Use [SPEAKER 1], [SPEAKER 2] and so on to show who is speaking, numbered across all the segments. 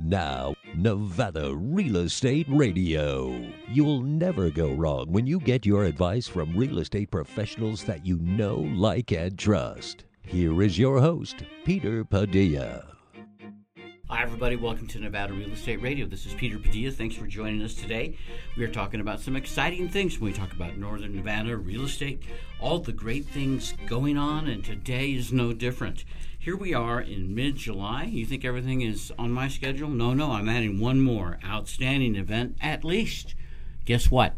[SPEAKER 1] Now, Nevada Real Estate Radio. You'll never go wrong when you get your advice from real estate professionals that you know, like, and trust. Here is your host, Peter Padilla.
[SPEAKER 2] Hi, everybody. Welcome to Nevada Real Estate Radio. This is Peter Padilla. Thanks for joining us today. We are talking about some exciting things when we talk about Northern Nevada real estate, all the great things going on, and today is no different. Here we are in mid July. You think everything is on my schedule? No, no, I'm adding one more outstanding event at least. Guess what?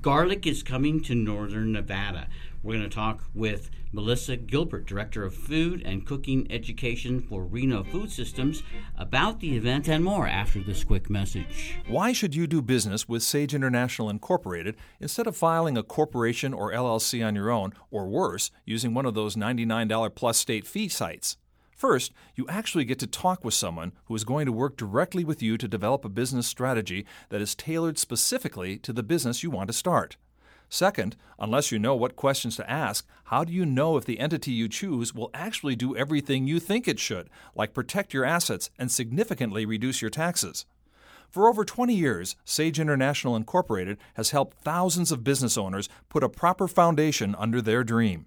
[SPEAKER 2] Garlic is coming to Northern Nevada. We're going to talk with Melissa Gilbert, Director of Food and Cooking Education for Reno Food Systems, about the event and more after this quick message.
[SPEAKER 3] Why should you do business with Sage International Incorporated instead of filing a corporation or LLC on your own, or worse, using one of those $99 plus state fee sites? First, you actually get to talk with someone who is going to work directly with you to develop a business strategy that is tailored specifically to the business you want to start. Second, unless you know what questions to ask, how do you know if the entity you choose will actually do everything you think it should, like protect your assets and significantly reduce your taxes? For over 20 years, Sage International Incorporated has helped thousands of business owners put a proper foundation under their dream.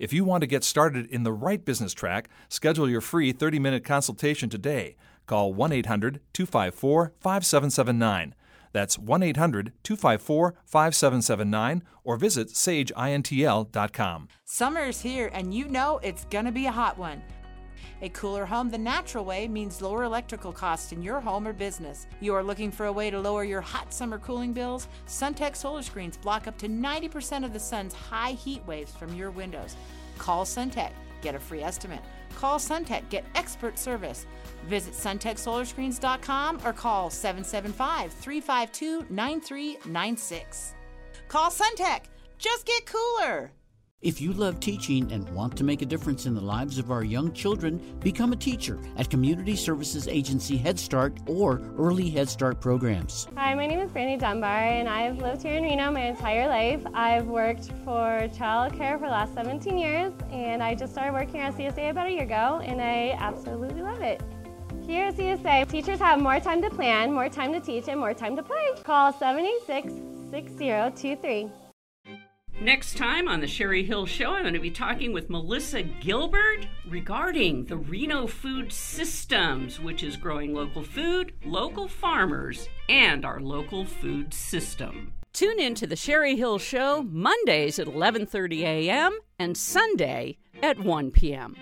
[SPEAKER 3] If you want to get started in the right business track, schedule your free 30 minute consultation today. Call 1 800 254 5779. That's 1 800 254 5779 or visit sageintl.com.
[SPEAKER 4] Summer's here, and you know it's going to be a hot one. A cooler home the natural way means lower electrical costs in your home or business. You are looking for a way to lower your hot summer cooling bills? SunTech solar screens block up to 90% of the sun's high heat waves from your windows. Call SunTech, get a free estimate. Call SunTech, get expert service. Visit suntechsolarscreens.com or call 775 352 9396. Call SunTech. Just get cooler.
[SPEAKER 2] If you love teaching and want to make a difference in the lives of our young children, become a teacher at Community Services Agency Head Start or Early Head Start programs.
[SPEAKER 5] Hi, my name is Brandy Dunbar, and I've lived here in Reno my entire life. I've worked for child care for the last 17 years, and I just started working at CSA about a year ago, and I absolutely love it. Here at CSA, teachers have more time to plan, more time to teach, and more time to play. Call 786 6023.
[SPEAKER 6] Next time on the Sherry Hill Show, I'm going to be talking with Melissa Gilbert regarding the Reno Food Systems, which is growing local food, local farmers, and our local food system. Tune in to the Sherry Hill Show Mondays at 11:30 a.m. and Sunday at 1 p.m.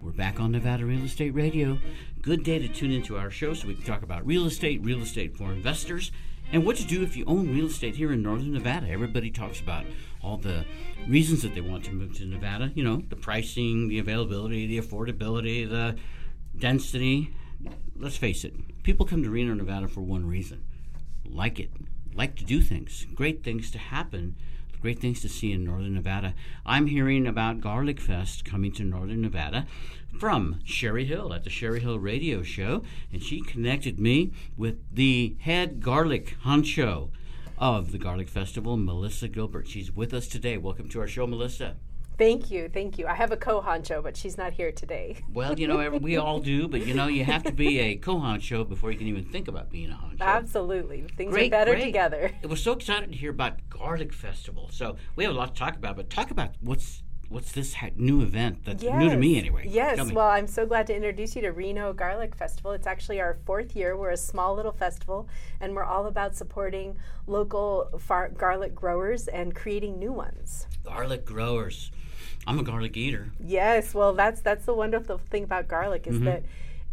[SPEAKER 2] We're back on Nevada Real Estate Radio. Good day to tune into our show so we can talk about real estate, real estate for investors, and what to do if you own real estate here in Northern Nevada. Everybody talks about all the reasons that they want to move to Nevada. You know, the pricing, the availability, the affordability, the density. Let's face it, people come to Reno, Nevada for one reason like it, like to do things, great things to happen great things to see in northern Nevada. I'm hearing about Garlic Fest coming to northern Nevada from Sherry Hill at the Sherry Hill Radio Show, and she connected me with the head garlic honcho of the Garlic Festival, Melissa Gilbert. She's with us today. Welcome to our show, Melissa.
[SPEAKER 7] Thank you, thank you. I have a co-honcho, but she's not here today.
[SPEAKER 2] Well, you know, we all do, but you know, you have to be a co-honcho before you can even think about being a honcho.
[SPEAKER 7] Absolutely, things
[SPEAKER 2] Great,
[SPEAKER 7] are better
[SPEAKER 2] great.
[SPEAKER 7] together.
[SPEAKER 2] It was so excited to hear about Garlic Festival. So we have a lot to talk about, but talk about what's what's this ha- new event that's new to me anyway?
[SPEAKER 7] Yes.
[SPEAKER 2] Me.
[SPEAKER 7] Well, I'm so glad to introduce you to Reno Garlic Festival. It's actually our fourth year. We're a small little festival, and we're all about supporting local far- garlic growers and creating new ones.
[SPEAKER 2] garlic growers. I'm a garlic eater.
[SPEAKER 7] Yes. Well, that's that's the wonderful thing about garlic
[SPEAKER 2] Mm-hmm.
[SPEAKER 7] is that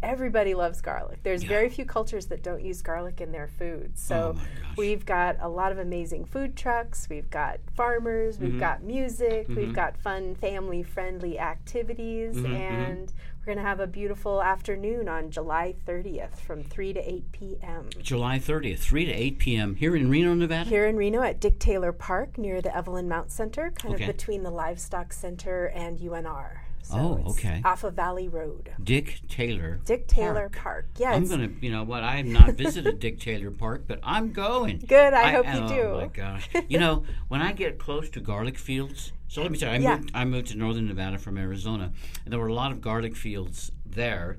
[SPEAKER 7] everybody loves garlic. There's very few cultures that don't use garlic in their food. So
[SPEAKER 2] Oh
[SPEAKER 7] we've got a lot of amazing food trucks. We've got farmers. We've
[SPEAKER 2] Mm-hmm.
[SPEAKER 7] got music. We've got fun family friendly activities,
[SPEAKER 2] Mm-hmm,
[SPEAKER 7] and we're going to have a beautiful afternoon on July 30th from 3 to 8 p.m.
[SPEAKER 2] July 30th, 3 to 8 p.m. here in Reno, Nevada.
[SPEAKER 7] Here in Reno at Dick Taylor Park near the Evelyn Mount Center, kind
[SPEAKER 2] Okay.
[SPEAKER 7] of between the Livestock Center and UNR. So
[SPEAKER 2] Oh, okay.
[SPEAKER 7] Off of Valley Road.
[SPEAKER 2] Dick Taylor.
[SPEAKER 7] Dick Taylor
[SPEAKER 2] Park.
[SPEAKER 7] Park. Yeah,
[SPEAKER 2] I'm gonna, you know what? I have not visited Dick Taylor Park, but I'm going.
[SPEAKER 7] Good, I hope you
[SPEAKER 2] oh
[SPEAKER 7] do.
[SPEAKER 2] Oh my gosh! You know, when I get close to garlic fields, so let me tell you, I,
[SPEAKER 7] Yeah.
[SPEAKER 2] moved, I moved to northern Nevada from Arizona, and there were a lot of garlic fields there.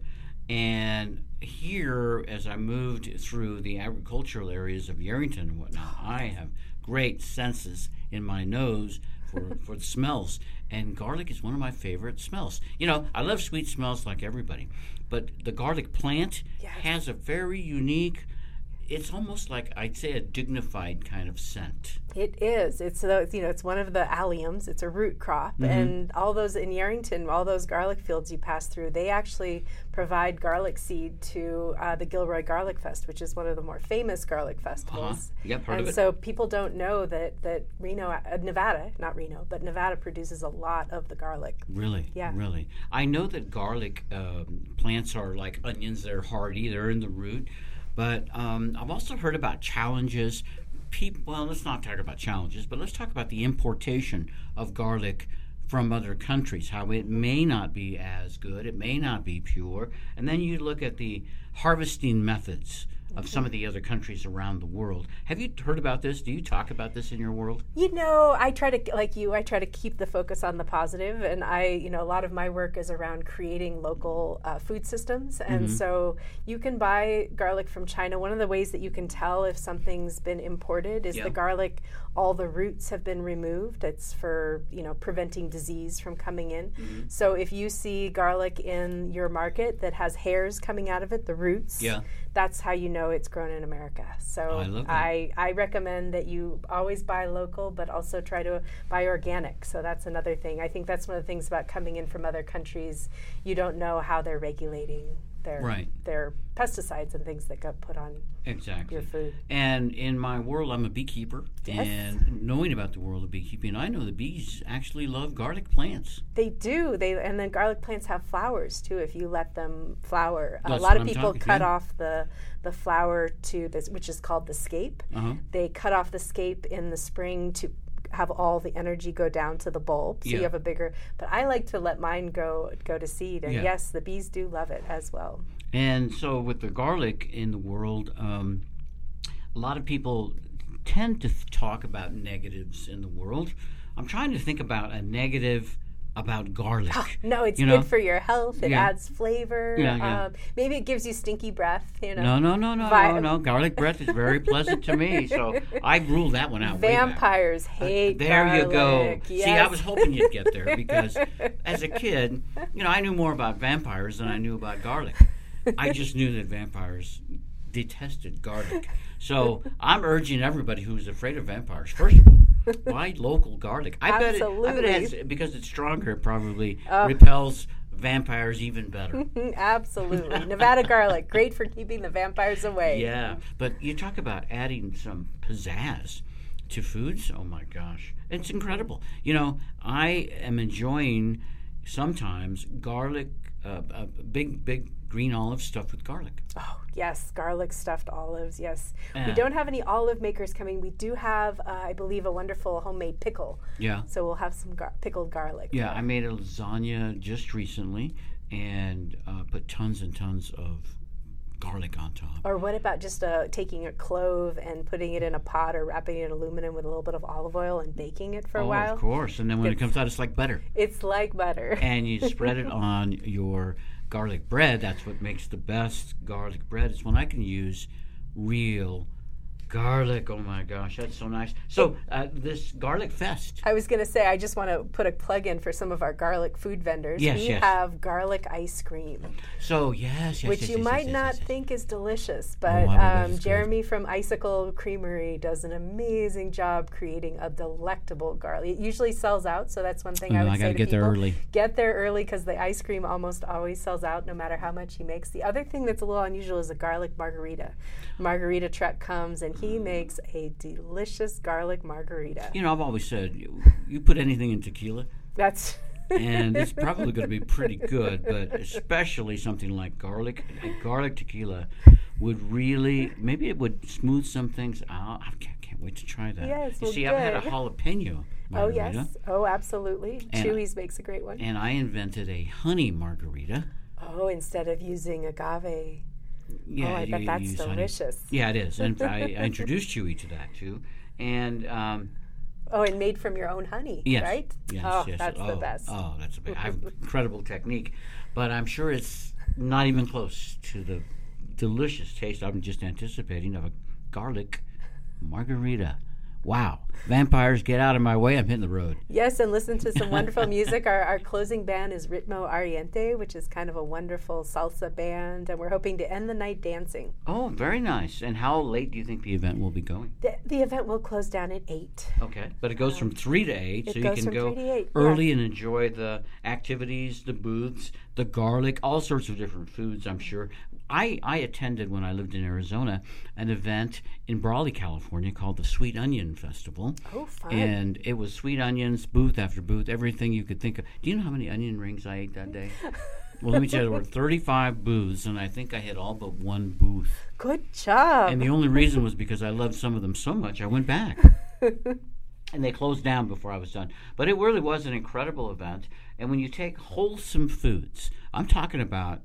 [SPEAKER 2] And here, as I moved through the agricultural areas of Yerington and whatnot, I have great senses in my nose for, for the smells. And garlic is one of my favorite smells. You know, I love sweet smells like everybody, but the garlic plant has a very unique, it's almost like I'd say a dignified kind of scent.
[SPEAKER 7] It is. It's uh, you know it's one of the alliums. It's a root crop,
[SPEAKER 2] Mm-hmm.
[SPEAKER 7] and all those in Yerington, all those garlic fields you pass through, they actually provide garlic seed to uh, the Gilroy Garlic Fest, which is one of the more famous garlic festivals.
[SPEAKER 2] Yep, heard
[SPEAKER 7] and
[SPEAKER 2] of it.
[SPEAKER 7] so people don't know that that Reno, uh, Nevada, not Reno, but Nevada produces a lot of the garlic.
[SPEAKER 2] Really?
[SPEAKER 7] Yeah.
[SPEAKER 2] Really. I know that garlic um, plants are like onions, they're hardy, they're in the root. But um, I've also heard about challenges. People, well, let's not talk about challenges, but let's talk about the importation of garlic from other countries, how it may not be as good, it may not be pure. And then you look at the harvesting methods of some of the other countries around the world. Have you heard about this? Do you talk about this in your world?
[SPEAKER 7] You know, I try to like you. I try to keep the focus on the positive, and I, you know, a lot of my work is around creating local uh, food systems. And so you can buy garlic from China. One of the ways that you can tell if something's been imported is
[SPEAKER 2] Yeah.
[SPEAKER 7] the garlic. All the roots have been removed. It's for you know preventing disease from coming in. So if you see garlic in your market that has hairs coming out of it, the roots,
[SPEAKER 2] Yeah.
[SPEAKER 7] That's how you know it's grown in America. So
[SPEAKER 2] I.
[SPEAKER 7] I, I recommend that you always buy local, but also try to buy organic. So that's another thing. I think that's one of the things about coming in from other countries. You don't know how they're regulating their
[SPEAKER 2] Right.
[SPEAKER 7] their pesticides and things that got put on
[SPEAKER 2] Exactly.
[SPEAKER 7] your food.
[SPEAKER 2] And in my world, I'm a beekeeper.
[SPEAKER 7] Yes.
[SPEAKER 2] And knowing about the world of beekeeping, I know the bees actually love garlic plants.
[SPEAKER 7] They do. They and then garlic plants have flowers too. If you let them flower, a lot of people
[SPEAKER 2] talking-
[SPEAKER 7] cut
[SPEAKER 2] yeah.
[SPEAKER 7] off the the flower to this, which is called the scape.
[SPEAKER 2] Uh-huh.
[SPEAKER 7] They cut off the scape in the spring to have all the energy go down to the bulb, so
[SPEAKER 2] Yeah.
[SPEAKER 7] you have a bigger. But I like to let mine go go to seed, and
[SPEAKER 2] Yeah.
[SPEAKER 7] yes, the bees do love it as well.
[SPEAKER 2] And so, with the garlic in the world, um, a lot of people tend to th- talk about negatives in the world. I'm trying to think about a negative about garlic.
[SPEAKER 7] No, it's
[SPEAKER 2] You know?
[SPEAKER 7] good for your health. It
[SPEAKER 2] Yeah.
[SPEAKER 7] adds flavor.
[SPEAKER 2] Yeah, yeah.
[SPEAKER 7] Um, maybe it gives you stinky breath. You know,
[SPEAKER 2] No, no, no, no,
[SPEAKER 7] Vi-
[SPEAKER 2] no, no. Garlic breath is very pleasant to me, so I ruled that one out.
[SPEAKER 7] Vampires hate. Garlic.
[SPEAKER 2] There you go.
[SPEAKER 7] garlic.
[SPEAKER 2] See, I was hoping you'd get there because as a kid, you know, I knew more about vampires than I knew about garlic. I just knew that vampires detested garlic. So I'm urging everybody who's afraid of vampires, first of all, buy local garlic. I bet it, I bet it has, because it's stronger, it probably
[SPEAKER 7] Oh.
[SPEAKER 2] repels vampires even better.
[SPEAKER 7] Absolutely. Nevada garlic, great for keeping the vampires away.
[SPEAKER 2] Yeah, but you talk about adding some pizzazz to foods. Oh my gosh, it's incredible. You know, I am enjoying sometimes garlic, uh, uh, big big green olives stuffed with garlic.
[SPEAKER 7] Oh, yes, garlic stuffed olives. Yes.
[SPEAKER 2] Yeah.
[SPEAKER 7] We don't have any olive makers coming. We do have, uh, I believe, a wonderful homemade pickle.
[SPEAKER 2] Yeah,
[SPEAKER 7] So we'll have some gar- pickled garlic.
[SPEAKER 2] yeah. I made a lasagna just recently and uh, put tons and tons of garlic on top.
[SPEAKER 7] Or what about just uh, taking a clove and putting it in a pot or wrapping it in aluminum with a little bit of olive oil and baking it for a
[SPEAKER 2] oh,
[SPEAKER 7] while?
[SPEAKER 2] of course. And then when it comes out, it's like butter.
[SPEAKER 7] It's like butter.
[SPEAKER 2] and you spread it on your garlic bread. That's what makes the best garlic bread. Is when I can use real Garlic. Oh my gosh, that's so nice. So uh, this garlic fest.
[SPEAKER 7] I was going to say, I just want to put a plug in for some of our garlic food vendors.
[SPEAKER 2] Yes,
[SPEAKER 7] we
[SPEAKER 2] yes.
[SPEAKER 7] have garlic ice cream,
[SPEAKER 2] So yes, yes,
[SPEAKER 7] which
[SPEAKER 2] yes,
[SPEAKER 7] you might not think is delicious, but
[SPEAKER 2] bet that
[SPEAKER 7] um. Jeremy from Icicle Creamery does an amazing job creating a delectable garlic. It usually sells out, so that's one thing I
[SPEAKER 2] Oh,
[SPEAKER 7] would
[SPEAKER 2] I
[SPEAKER 7] say
[SPEAKER 2] gotta
[SPEAKER 7] to
[SPEAKER 2] get there
[SPEAKER 7] people.
[SPEAKER 2] early.
[SPEAKER 7] Get there early because the ice cream almost always sells out, no matter how much he makes. The other thing that's a little unusual is a garlic margarita. Margarita truck comes and he makes a delicious garlic margarita.
[SPEAKER 2] You know, I've always said you, you put anything in tequila,
[SPEAKER 7] That's
[SPEAKER 2] and it's probably going to be pretty good. But especially something like garlic, garlic tequila, would really maybe it would smooth some things out. I can't, can't wait to try that.
[SPEAKER 7] Yes,
[SPEAKER 2] you
[SPEAKER 7] well,
[SPEAKER 2] see, I've had a
[SPEAKER 7] good.
[SPEAKER 2] jalapeno
[SPEAKER 7] Oh yes. Oh, absolutely. Chewy's makes a great one.
[SPEAKER 2] and I invented a honey margarita.
[SPEAKER 7] Oh, instead of using agave.
[SPEAKER 2] Yeah,
[SPEAKER 7] oh, I
[SPEAKER 2] you-
[SPEAKER 7] bet that's
[SPEAKER 2] use honey.
[SPEAKER 7] delicious.
[SPEAKER 2] Yeah, it is, and I, I introduced Chewy to that too. And um,
[SPEAKER 7] Oh, and made from your own honey,
[SPEAKER 2] Yes.
[SPEAKER 7] right?
[SPEAKER 2] Yes,
[SPEAKER 7] oh,
[SPEAKER 2] yes.
[SPEAKER 7] that's
[SPEAKER 2] oh,
[SPEAKER 7] the best.
[SPEAKER 2] Oh, that's a big, I have incredible technique, but I'm sure it's not even close to the delicious taste I'm just anticipating of a garlic margarita. Wow. Vampires, get out of my way. I'm hitting the road.
[SPEAKER 7] Yes, and listen to some wonderful music. Our, our closing band is Ritmo Ariente, which is kind of a wonderful salsa band, and we're hoping to end the night dancing.
[SPEAKER 2] Oh, very nice. And how late do you think the event will be going?
[SPEAKER 7] The, the event will close down at 8.
[SPEAKER 2] Okay. But it goes from 3 to 8,
[SPEAKER 7] it
[SPEAKER 2] so you can
[SPEAKER 7] from
[SPEAKER 2] go
[SPEAKER 7] 3 to 8, yeah.
[SPEAKER 2] early and enjoy the activities, the booths, the garlic, all sorts of different foods, I'm sure. I, I attended when I lived in Arizona an event in Brawley, California called the Sweet Onion Festival.
[SPEAKER 7] Oh, fun.
[SPEAKER 2] And it was sweet onions, booth after booth, everything you could think of. Do you know how many onion rings I ate that day? well, let me tell you, there were 35 booths, and I think I hit all but one booth.
[SPEAKER 7] Good job.
[SPEAKER 2] And the only reason was because I loved some of them so much, I went back. and they closed down before I was done. But it really was an incredible event. And when you take wholesome foods, I'm talking about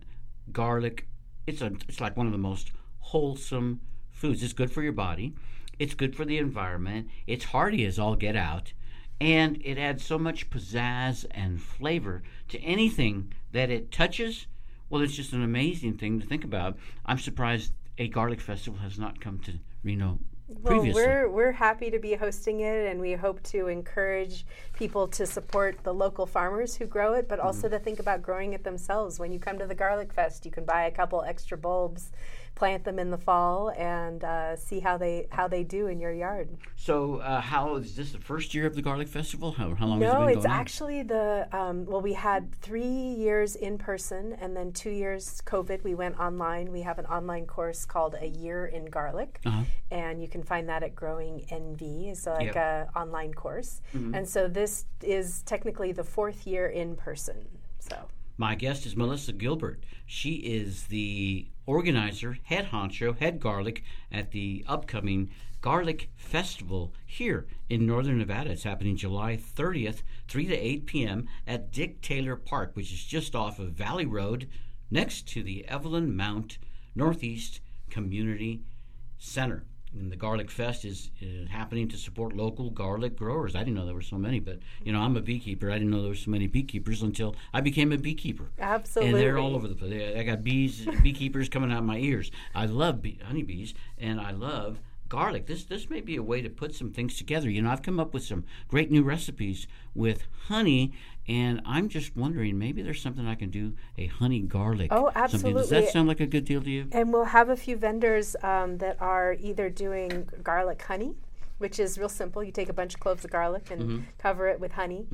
[SPEAKER 2] garlic. It's a it's like one of the most wholesome foods. It's good for your body. It's good for the environment. It's hearty as all get out. And it adds so much pizzazz and flavor to anything that it touches. Well, it's just an amazing thing to think about. I'm surprised a garlic festival has not come to Reno
[SPEAKER 7] Well,
[SPEAKER 2] previously.
[SPEAKER 7] we're we're happy to be hosting it, and we hope to encourage people to support the local farmers who grow it, but also
[SPEAKER 2] Mm-hmm.
[SPEAKER 7] to think about growing it themselves. When you come to the Garlic Fest, you can buy a couple extra bulbs, plant them in the fall, and uh, see how they how they do in your yard.
[SPEAKER 2] So, uh, how is this the first year of the garlic festival? How, how long has it
[SPEAKER 7] No,
[SPEAKER 2] been
[SPEAKER 7] it's
[SPEAKER 2] on?
[SPEAKER 7] actually the um, well. We had three years in person, and then two years COVID. We went online. We have an online course called A Year in Garlic,
[SPEAKER 2] Uh-huh.
[SPEAKER 7] and you can find that at Growing NV. It's like
[SPEAKER 2] Yep.
[SPEAKER 7] a online course,
[SPEAKER 2] Mm-hmm.
[SPEAKER 7] and so this is technically the fourth year in person. So
[SPEAKER 2] My guest is Melissa Gilbert. She is the organizer, head honcho, head garlic at the upcoming Garlic Festival here in Northern Nevada. It's happening July 30th, 3 to 8 p.m. at Dick Taylor Park, which is just off of Valley Road next to the Evelyn Mount Northeast Community Center. And the Garlic Fest is uh, happening to support local garlic growers. I didn't know there were so many, but you know, I'm a beekeeper. I didn't know there were so many beekeepers until I became a beekeeper.
[SPEAKER 7] absolutely,
[SPEAKER 2] And they're all over the place. I got bees, beekeepers coming out of my ears. I love bee, honeybees, and I love garlic. This this may be a way to put some things together. You know, I've come up with some great new recipes with honey, and I'm just wondering maybe there's something I can do a honey garlic.
[SPEAKER 7] Oh,
[SPEAKER 2] something. Does that sound like a good deal to you?
[SPEAKER 7] And we'll have a few vendors um, that are either doing garlic honey, which is real simple. You take a bunch of cloves of garlic and
[SPEAKER 2] Mm-hmm.
[SPEAKER 7] cover it with honey.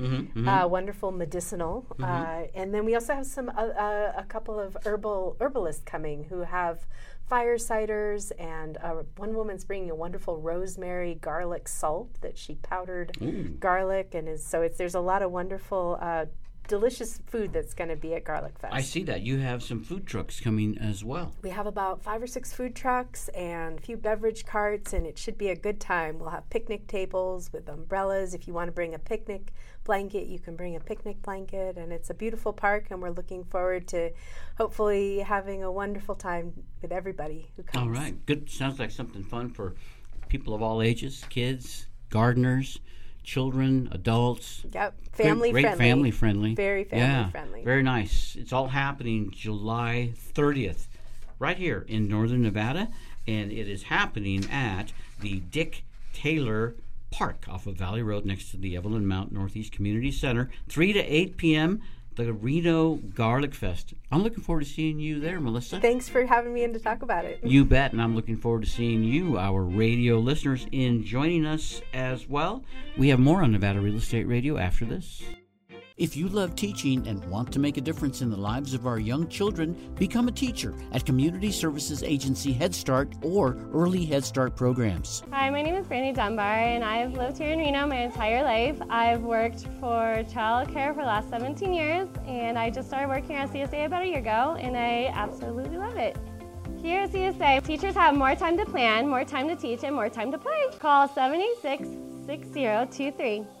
[SPEAKER 7] Uh, wonderful medicinal.
[SPEAKER 2] Mm-hmm.
[SPEAKER 7] Uh, and then we also have some uh, uh, a couple of herbal herbalists coming who have fire ciders and uh, one woman's bringing a wonderful rosemary garlic salt that she powdered garlic and is so it's there's a lot of wonderful uh, delicious food that's going to be at garlic fest
[SPEAKER 2] I see that you have some food trucks coming as well.
[SPEAKER 7] we have about five or six food trucks and a few beverage carts, and it should be a good time. We'll have picnic tables with umbrellas. If you want to bring a picnic blanket, you can bring a picnic blanket. And it's a beautiful park, and we're looking forward to hopefully having a wonderful time with everybody who comes.
[SPEAKER 2] All right, good. Sounds like something fun for people of all ages, kids, gardeners, children, adults.
[SPEAKER 7] Yep,
[SPEAKER 2] Great-
[SPEAKER 7] family
[SPEAKER 2] great,
[SPEAKER 7] friendly.
[SPEAKER 2] family friendly.
[SPEAKER 7] Very family
[SPEAKER 2] yeah,
[SPEAKER 7] friendly.
[SPEAKER 2] Very nice. It's all happening July 30th, right here in Northern Nevada, and it is happening at the Dick Taylor Park off of Valley Road next to the Evelyn Mount Northeast Community Center, 3 to 8 p.m. The Reno Garlic Fest. I'm looking forward to seeing you there, Melissa.
[SPEAKER 7] Thanks for having me in to talk about it.
[SPEAKER 2] You bet, and I'm looking forward to seeing you, our radio listeners, in joining us as well. We have more on Nevada Real Estate Radio after this. If you love teaching and want to make a difference in the lives of our young children, become a teacher at Community Services Agency Head Start or Early Head Start programs.
[SPEAKER 5] Hi, my name is Brandy Dunbar, and I've lived here in Reno my entire life. I've worked for child care for the last 17 years, and I just started working at CSA about a year ago, and I absolutely love it. Here at CSA, teachers have more time to plan, more time to teach, and more time to play. Call 786 6023.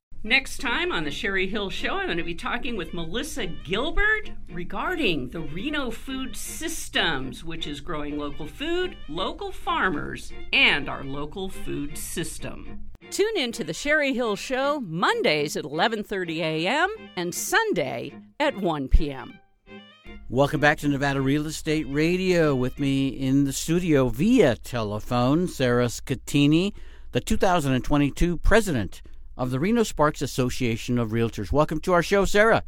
[SPEAKER 6] Next time on the Sherry Hill Show, I'm going to be talking with Melissa Gilbert regarding the Reno food systems, which is growing local food, local farmers, and our local food system. Tune in to the Sherry Hill Show Mondays at 11:30 a.m. and Sunday at 1 p.m.
[SPEAKER 2] Welcome back to Nevada Real Estate Radio. With me in the studio via telephone, Sarah Scatini, the 2022 president of the Reno Sparks Association of Realtors. Welcome to our show, Sarah.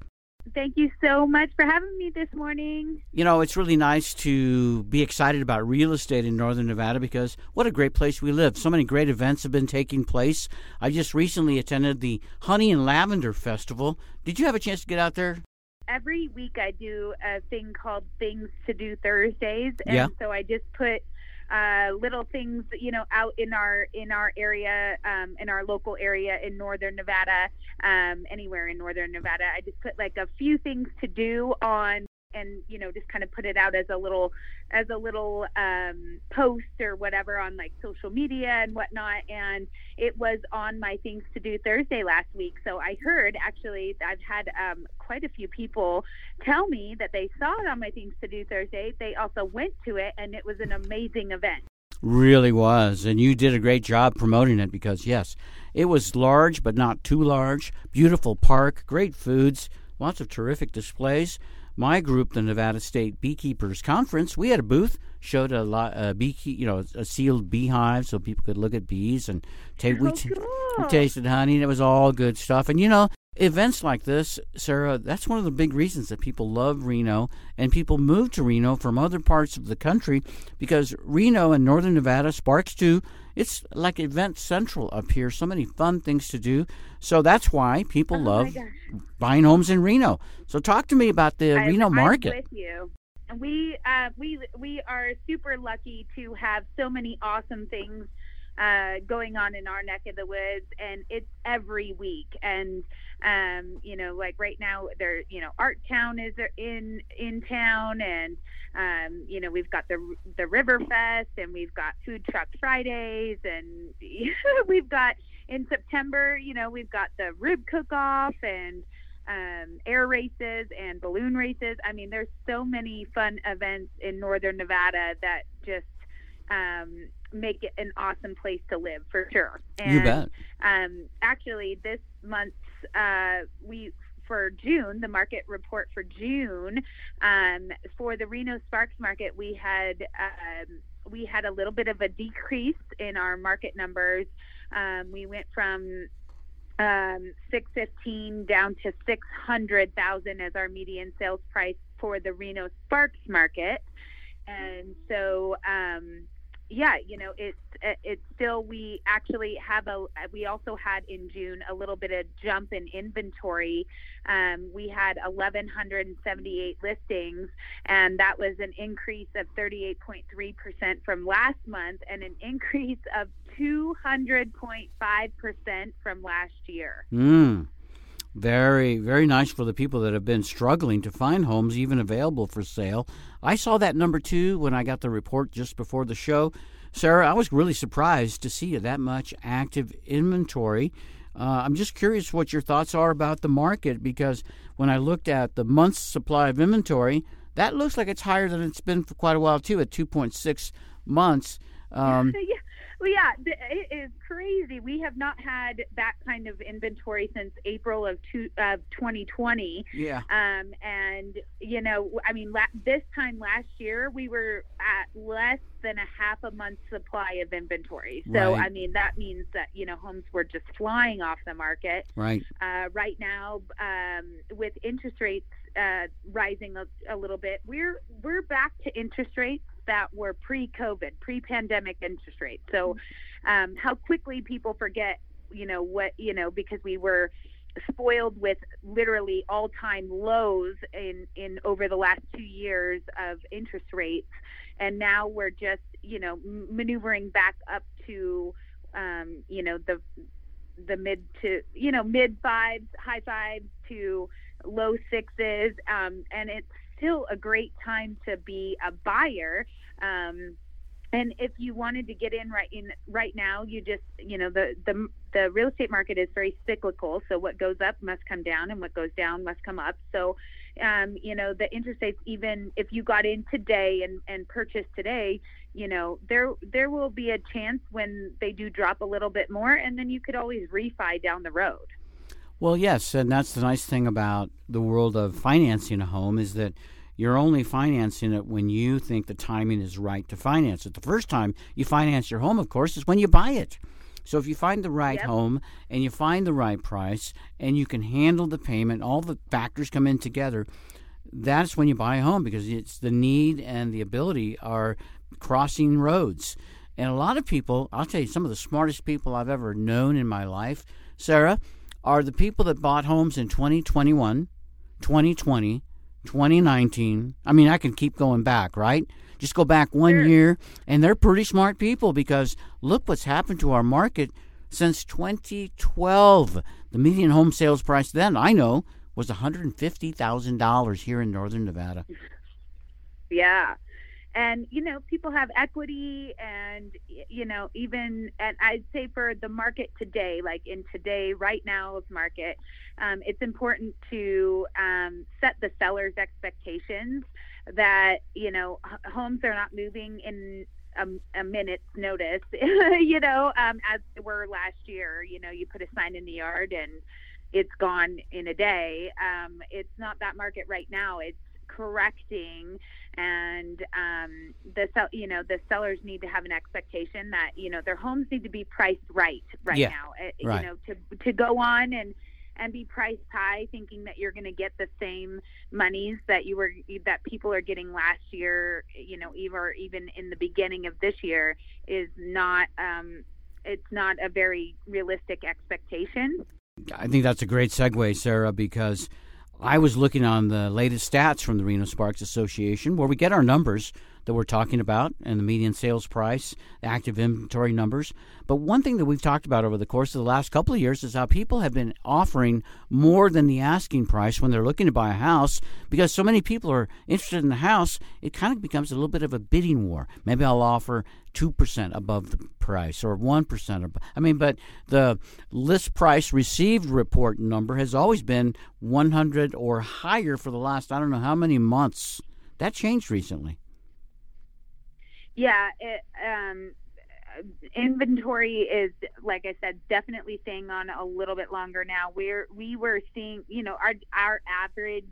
[SPEAKER 8] Thank you so much for having me this morning.
[SPEAKER 2] You know, it's really nice to be excited about real estate in Northern Nevada because what a great place we live. So many great events have been taking place. I just recently attended the Honey and Lavender Festival. Did you have a chance to get out there?
[SPEAKER 8] Every week I do a thing called Things to Do Thursdays. And
[SPEAKER 2] Yeah.
[SPEAKER 8] so I just put uh, little things, you know, out in our in our area, um, in our local area in northern Nevada, um, anywhere in northern Nevada. I just put like a few things to do on and you know just kind of put it out as a little as a little um, post or whatever on like social media and whatnot and it was on my things to do thursday last week so i heard actually i've had um, quite a few people tell me that they saw it on my things to do thursday they also went to it and it was an amazing event
[SPEAKER 2] Really was. And you did a great job promoting it because, yes, it was large but not too large. Beautiful park, great foods, lots of terrific displays. My group, the Nevada State Beekeepers Conference, we had a booth, showed a lot, uh, beekeep, you know, a sealed beehive so people could look at bees and take. we,
[SPEAKER 8] Oh,
[SPEAKER 2] t- we tasted honey, and it was all good stuff. And you know, events like this, Sarah, that's one of the big reasons that people love Reno and people move to Reno from other parts of the country because Reno and Northern Nevada, Sparks too, it's like event central up here. So many fun things to do. So that's why people
[SPEAKER 8] Oh
[SPEAKER 2] love buying homes in Reno. So talk to me about the
[SPEAKER 8] I'm-
[SPEAKER 2] Reno
[SPEAKER 8] I'm
[SPEAKER 2] market.
[SPEAKER 8] with you. We uh, we we are super lucky to have so many awesome things uh, going on in our neck of the woods, and it's every week. And um, you know, like right now, there, you know, Art Town is in in town, and um, you know, we've got the the River Fest, and we've got Food Truck Fridays, and we've got in September, you know, we've got the Rib Cook Off, and um, air races and balloon races. I mean, there's so many fun events in Northern Nevada that just um, make it an awesome place to live for sure. And,
[SPEAKER 2] you bet.
[SPEAKER 8] Um, actually, this month uh, we for June, the market report for June um, for the Reno Sparks market, we had um, we had a little bit of a decrease in our market numbers. Um, we went from um, 615 down to 600,000 as our median sales price for the Reno Sparks market. And so, um, yeah, you know, it's it's still we actually have a we also had in June a little bit of jump in inventory. Um, we had 1,178 listings, and that was an increase of 38.3 percent from last month, and an increase of 200.5 percent from last year.
[SPEAKER 2] Mm. Very, very nice for the people that have been struggling to find homes even available for sale. I saw that number two when I got the report just before the show. Sarah, I was really surprised to see that much active inventory. Uh, I'm just curious what your thoughts are about the market because when I looked at the month's supply of inventory, that looks like it's higher than it's been for quite a while too, at 2.6 months.
[SPEAKER 8] Um, yeah. Well, yeah, it is crazy. We have not had that kind of inventory since April of, two, of 2020.
[SPEAKER 2] Yeah.
[SPEAKER 8] Um, and you know, I mean, la- this time last year we were at less than a half a month's supply of inventory. So, right. I mean, that means that you know homes were just flying off the market.
[SPEAKER 2] Right.
[SPEAKER 8] Uh, right now, um, with interest rates uh, rising a, a little bit, we're we're back to interest rates that were pre-COVID, pre-pandemic interest rates. So, um, how quickly people forget, you know, what you know, because we were spoiled with literally all-time lows in in over the last two years of interest rates, and now we're just, you know, maneuvering back up to, um, you know, the the mid to you know mid fives, high fives to low sixes, um, and it's still a great time to be a buyer. Um, and if you wanted to get in right in right now, you just you know the the the real estate market is very cyclical. So what goes up must come down, and what goes down must come up. So um, you know the interest rates, even if you got in today and and purchased today, you know there there will be a chance when they do drop a little bit more, and then you could always refi down the road.
[SPEAKER 2] Well, yes, and that's the nice thing about the world of financing a home is that you're only financing it when you think the timing is right to finance it. The first time you finance your home, of course, is when you buy it. So if you find the right yep. home and you find the right price and you can handle the payment, all the factors come in together, that's when you buy a home because it's the need and the ability are crossing roads. And a lot of people, I'll tell you, some of the smartest people I've ever known in my life, Sarah, are the people that bought homes in 2021, 2020, 2019. I mean, I can keep going back, right? Just go back one sure. year, and they're pretty smart people because look what's happened to our market since 2012. The median home sales price then, I know, was $150,000 here in northern Nevada.
[SPEAKER 8] Yeah and you know people have equity and you know even and i'd say for the market today like in today right now's market um, it's important to um, set the seller's expectations that you know homes are not moving in a, a minute's notice you know um, as they were last year. You know you put a sign in the yard and it's gone in a day. Um, it's not that market right now. It's correcting and um, the sell you know the sellers need to have an expectation that you know their homes need to be priced right right
[SPEAKER 2] yeah,
[SPEAKER 8] now.
[SPEAKER 2] Uh, right.
[SPEAKER 8] you know to to go on and and be priced high thinking that you're going to get the same monies that you were that people are getting last year you know even even in the beginning of this year is not um, it's not a very realistic expectation.
[SPEAKER 2] I think that's a great segue Sarah because I was looking on the latest stats from the Reno Sparks Association, where we get our numbers that we're talking about and the median sales price, the active inventory numbers. But one thing that we've talked about over the course of the last couple of years is how people have been offering more than the asking price when they're looking to buy a house because so many people are interested in the house, it kind of becomes a little bit of a bidding war. Maybe I'll offer 2% above the price or 1%. Above. I mean, but the list price received report number has always been 100 or higher for the last, I don't know how many months. That changed recently.
[SPEAKER 8] Yeah, it, um, inventory is like I said, definitely staying on a little bit longer now. We're we were seeing, you know, our our average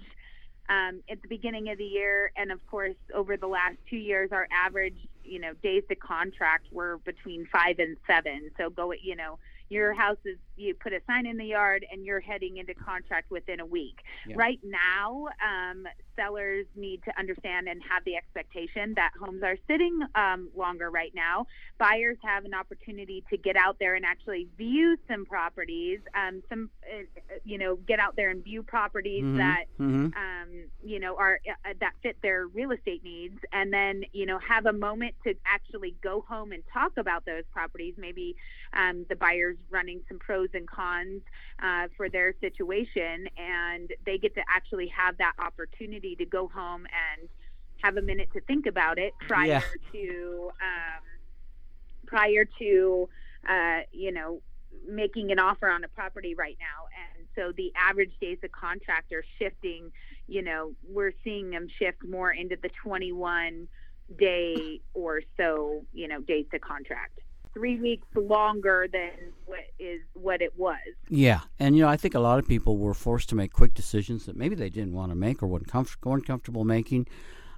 [SPEAKER 8] um, at the beginning of the year, and of course over the last two years, our average, you know, days to contract were between five and seven. So go, you know, your house is you put a sign in the yard and you're heading into contract within a week.
[SPEAKER 2] Yeah.
[SPEAKER 8] Right now, um, sellers need to understand and have the expectation that homes are sitting um, longer right now. Buyers have an opportunity to get out there and actually view some properties, um, some uh, you know, get out there and view properties
[SPEAKER 2] Mhm.
[SPEAKER 8] that
[SPEAKER 2] Mhm.
[SPEAKER 8] um, you know, are uh, that fit their real estate needs, and then you know have a moment to actually go home and talk about those properties. Maybe um, the buyer's running some pros and cons uh, for their situation, and they get to actually have that opportunity to go home and have a minute to think about it prior
[SPEAKER 2] Yeah.
[SPEAKER 8] to um, prior to uh, you know making an offer on a property right now. And so the average days of contract are shifting. You know we're seeing them shift more into the 21 day or so you know days to contract three weeks longer than what is what it was
[SPEAKER 2] Yeah, and you know, I think a lot of people were forced to make quick decisions that maybe they didn't want to make or weren't, comf- weren't comfortable making.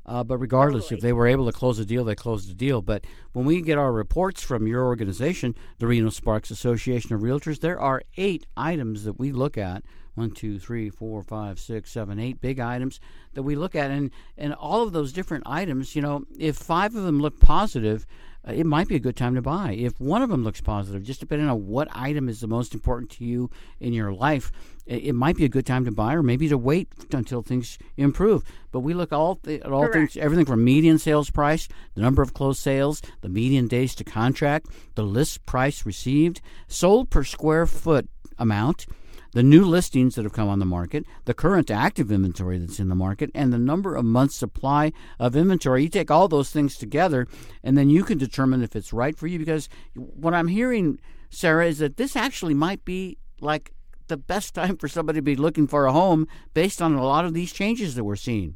[SPEAKER 2] Uh, but regardless, if they were able to close a deal, they closed the deal. But when we get our reports from your organization, the Reno Sparks Association of Realtors, there are eight items that we look at. One, two, three, four, five, six, seven, eight big items that we look at, and and all of those different items, you know, if five of them look positive, uh, it might be a good time to buy. If one of them looks positive, just depending on what item is the most important to you in your life, it, it might be a good time to buy, or maybe to wait until things improve. But we look all th- at all things, everything from median sales price, the number of closed sales, the median days to contract, the list price received, sold per square foot amount the new listings that have come on the market, the current active inventory that's in the market, and the number of months' supply of inventory. You take all those things together, and then you can determine if it's right for you. Because what I'm hearing, Sarah, is that this actually might be like the best time for somebody to be looking for a home based on a lot of these changes that we're seeing.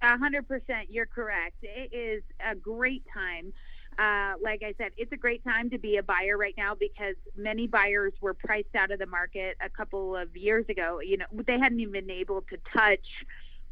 [SPEAKER 8] A hundred percent, you're correct. It is a great time. Uh, like I said, it's a great time to be a buyer right now because many buyers were priced out of the market a couple of years ago. You know, they hadn't even been able to touch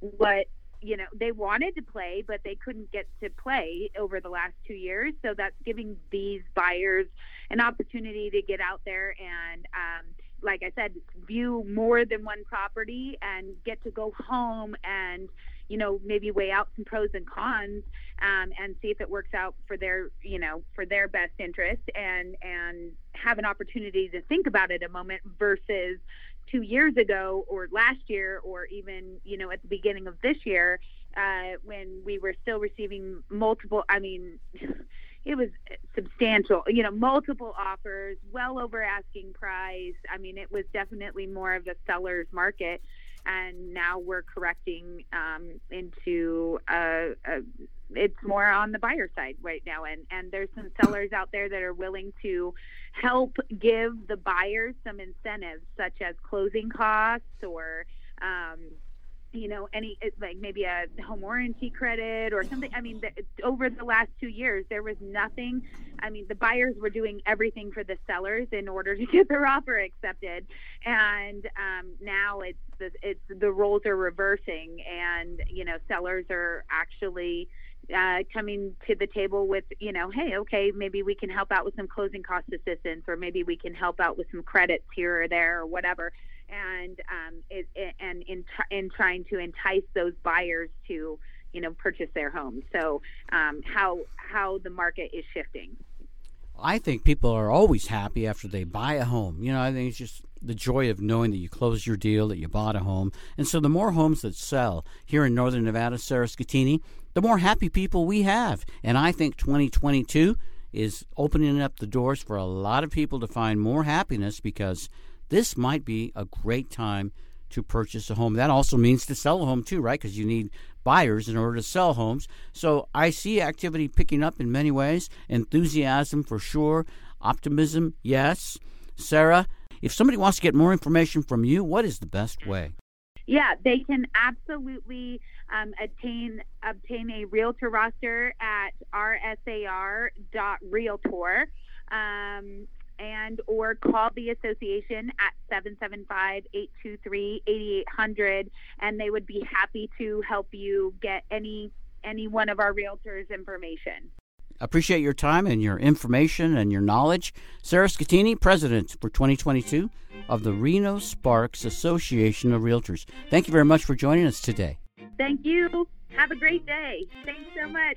[SPEAKER 8] what you know they wanted to play, but they couldn't get to play over the last two years. So that's giving these buyers an opportunity to get out there and. Um, like I said, view more than one property and get to go home and, you know, maybe weigh out some pros and cons um, and see if it works out for their, you know, for their best interest and and have an opportunity to think about it a moment versus two years ago or last year or even, you know, at the beginning of this year uh, when we were still receiving multiple. I mean. it was substantial, you know, multiple offers, well over asking price. I mean, it was definitely more of a seller's market. And now we're correcting um, into a, a, it's more on the buyer side right now. And, and there's some sellers out there that are willing to help give the buyers some incentives, such as closing costs or, um, you know any like maybe a home warranty credit or something. I mean the, over the last two years there was nothing. I mean the buyers were doing everything for the sellers in order to get their offer accepted. And um, now it's the, it's the roles are reversing and you know sellers are actually uh, coming to the table with, you know, hey, okay, maybe we can help out with some closing cost assistance, or maybe we can help out with some credits here or there, or whatever. And um, it, it, and in in trying to entice those buyers to, you know, purchase their homes. So um, how how the market is shifting.
[SPEAKER 2] I think people are always happy after they buy a home. You know, I think it's just the joy of knowing that you closed your deal, that you bought a home. And so the more homes that sell here in northern Nevada, Sarah Scatini, the more happy people we have. And I think 2022 is opening up the doors for a lot of people to find more happiness because this might be a great time to purchase a home. That also means to sell a home too, right? Because you need buyers in order to sell homes. So I see activity picking up in many ways. Enthusiasm for sure. Optimism, yes. Sarah, if somebody wants to get more information from you, what is the best way?
[SPEAKER 8] Yeah, they can absolutely um, obtain obtain a realtor roster at rsar.realtor. Um, and or call the association at 775-823-8800 and they would be happy to help you get any any one of our realtors information
[SPEAKER 2] Appreciate your time and your information and your knowledge. Sarah Scatini, President for 2022 of the Reno Sparks Association of Realtors. Thank you very much for joining us today.
[SPEAKER 8] Thank you. Have a great day. Thanks so much.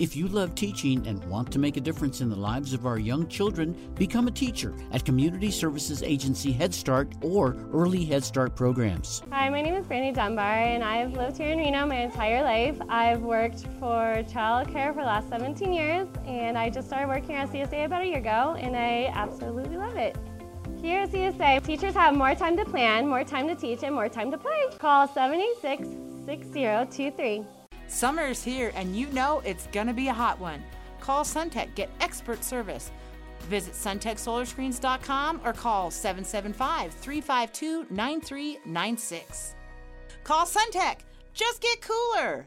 [SPEAKER 2] If you love teaching and want to make a difference in the lives of our young children, become a teacher at Community Services Agency Head Start or Early Head Start programs.
[SPEAKER 5] Hi, my name is Brandy Dunbar, and I've lived here in Reno my entire life. I've worked for child care for the last 17 years, and I just started working at CSA about a year ago, and I absolutely love it. Here at CSA, teachers have more time to plan, more time to teach, and more time to play. Call 786 6023.
[SPEAKER 4] Summer's here and you know it's gonna be a hot one. Call Suntech, get expert service. Visit suntechsolarscreens.com or call 775 352 9396. Call Suntech, just get cooler.